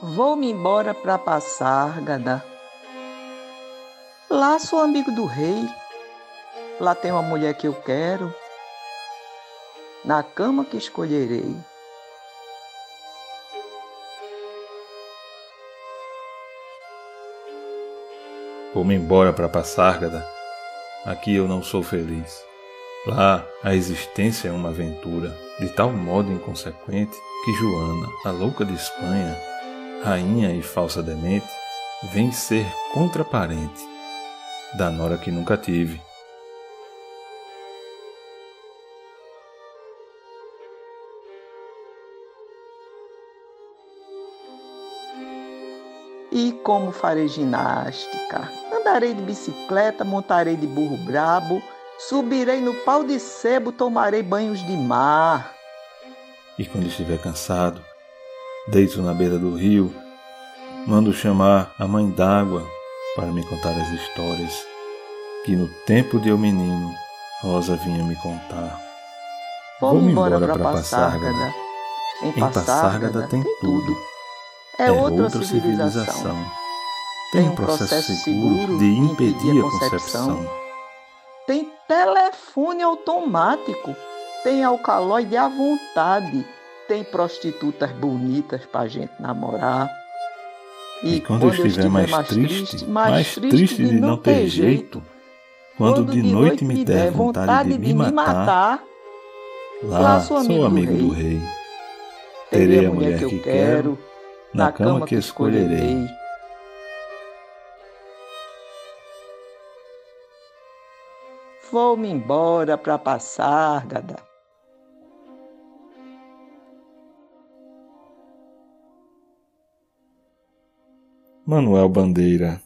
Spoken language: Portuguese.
Vou-me embora para Passárgada. Lá sou amigo do rei. Lá tem uma mulher que eu quero. Na cama que escolherei. Vou-me embora para Passárgada. Aqui eu não sou feliz. Lá a existência é uma aventura, de tal modo inconsequente que Joana, a louca de Espanha, rainha e falsa demente, vem ser contraparente da nora que nunca tive. E como farei ginástica? Andarei de bicicleta, montarei de burro brabo, subirei no pau de sebo, tomarei banhos de mar. E quando estiver cansado, deito na beira do rio, mando chamar a mãe d'água para me contar as histórias que no tempo de eu menino Rosa vinha me contar. Vou-me embora, embora para Passárgada. Em Passárgada tem tudo. É, é outra, civilização. Tem um processo seguro de impedir a concepção. Tem telefone automático. Tem alcaloide à vontade. Tem prostitutas bonitas pra gente namorar. E, e quando, quando, eu estiver mais, mais triste, mais, mais triste de não ter jeito, quando, quando de noite me der vontade de me matar, lá sou amigo, amigo do, rei. do rei. Terei a mulher que eu quero, na cama que escolherei. Vou-me embora para passar, Gada. Manuel Bandeira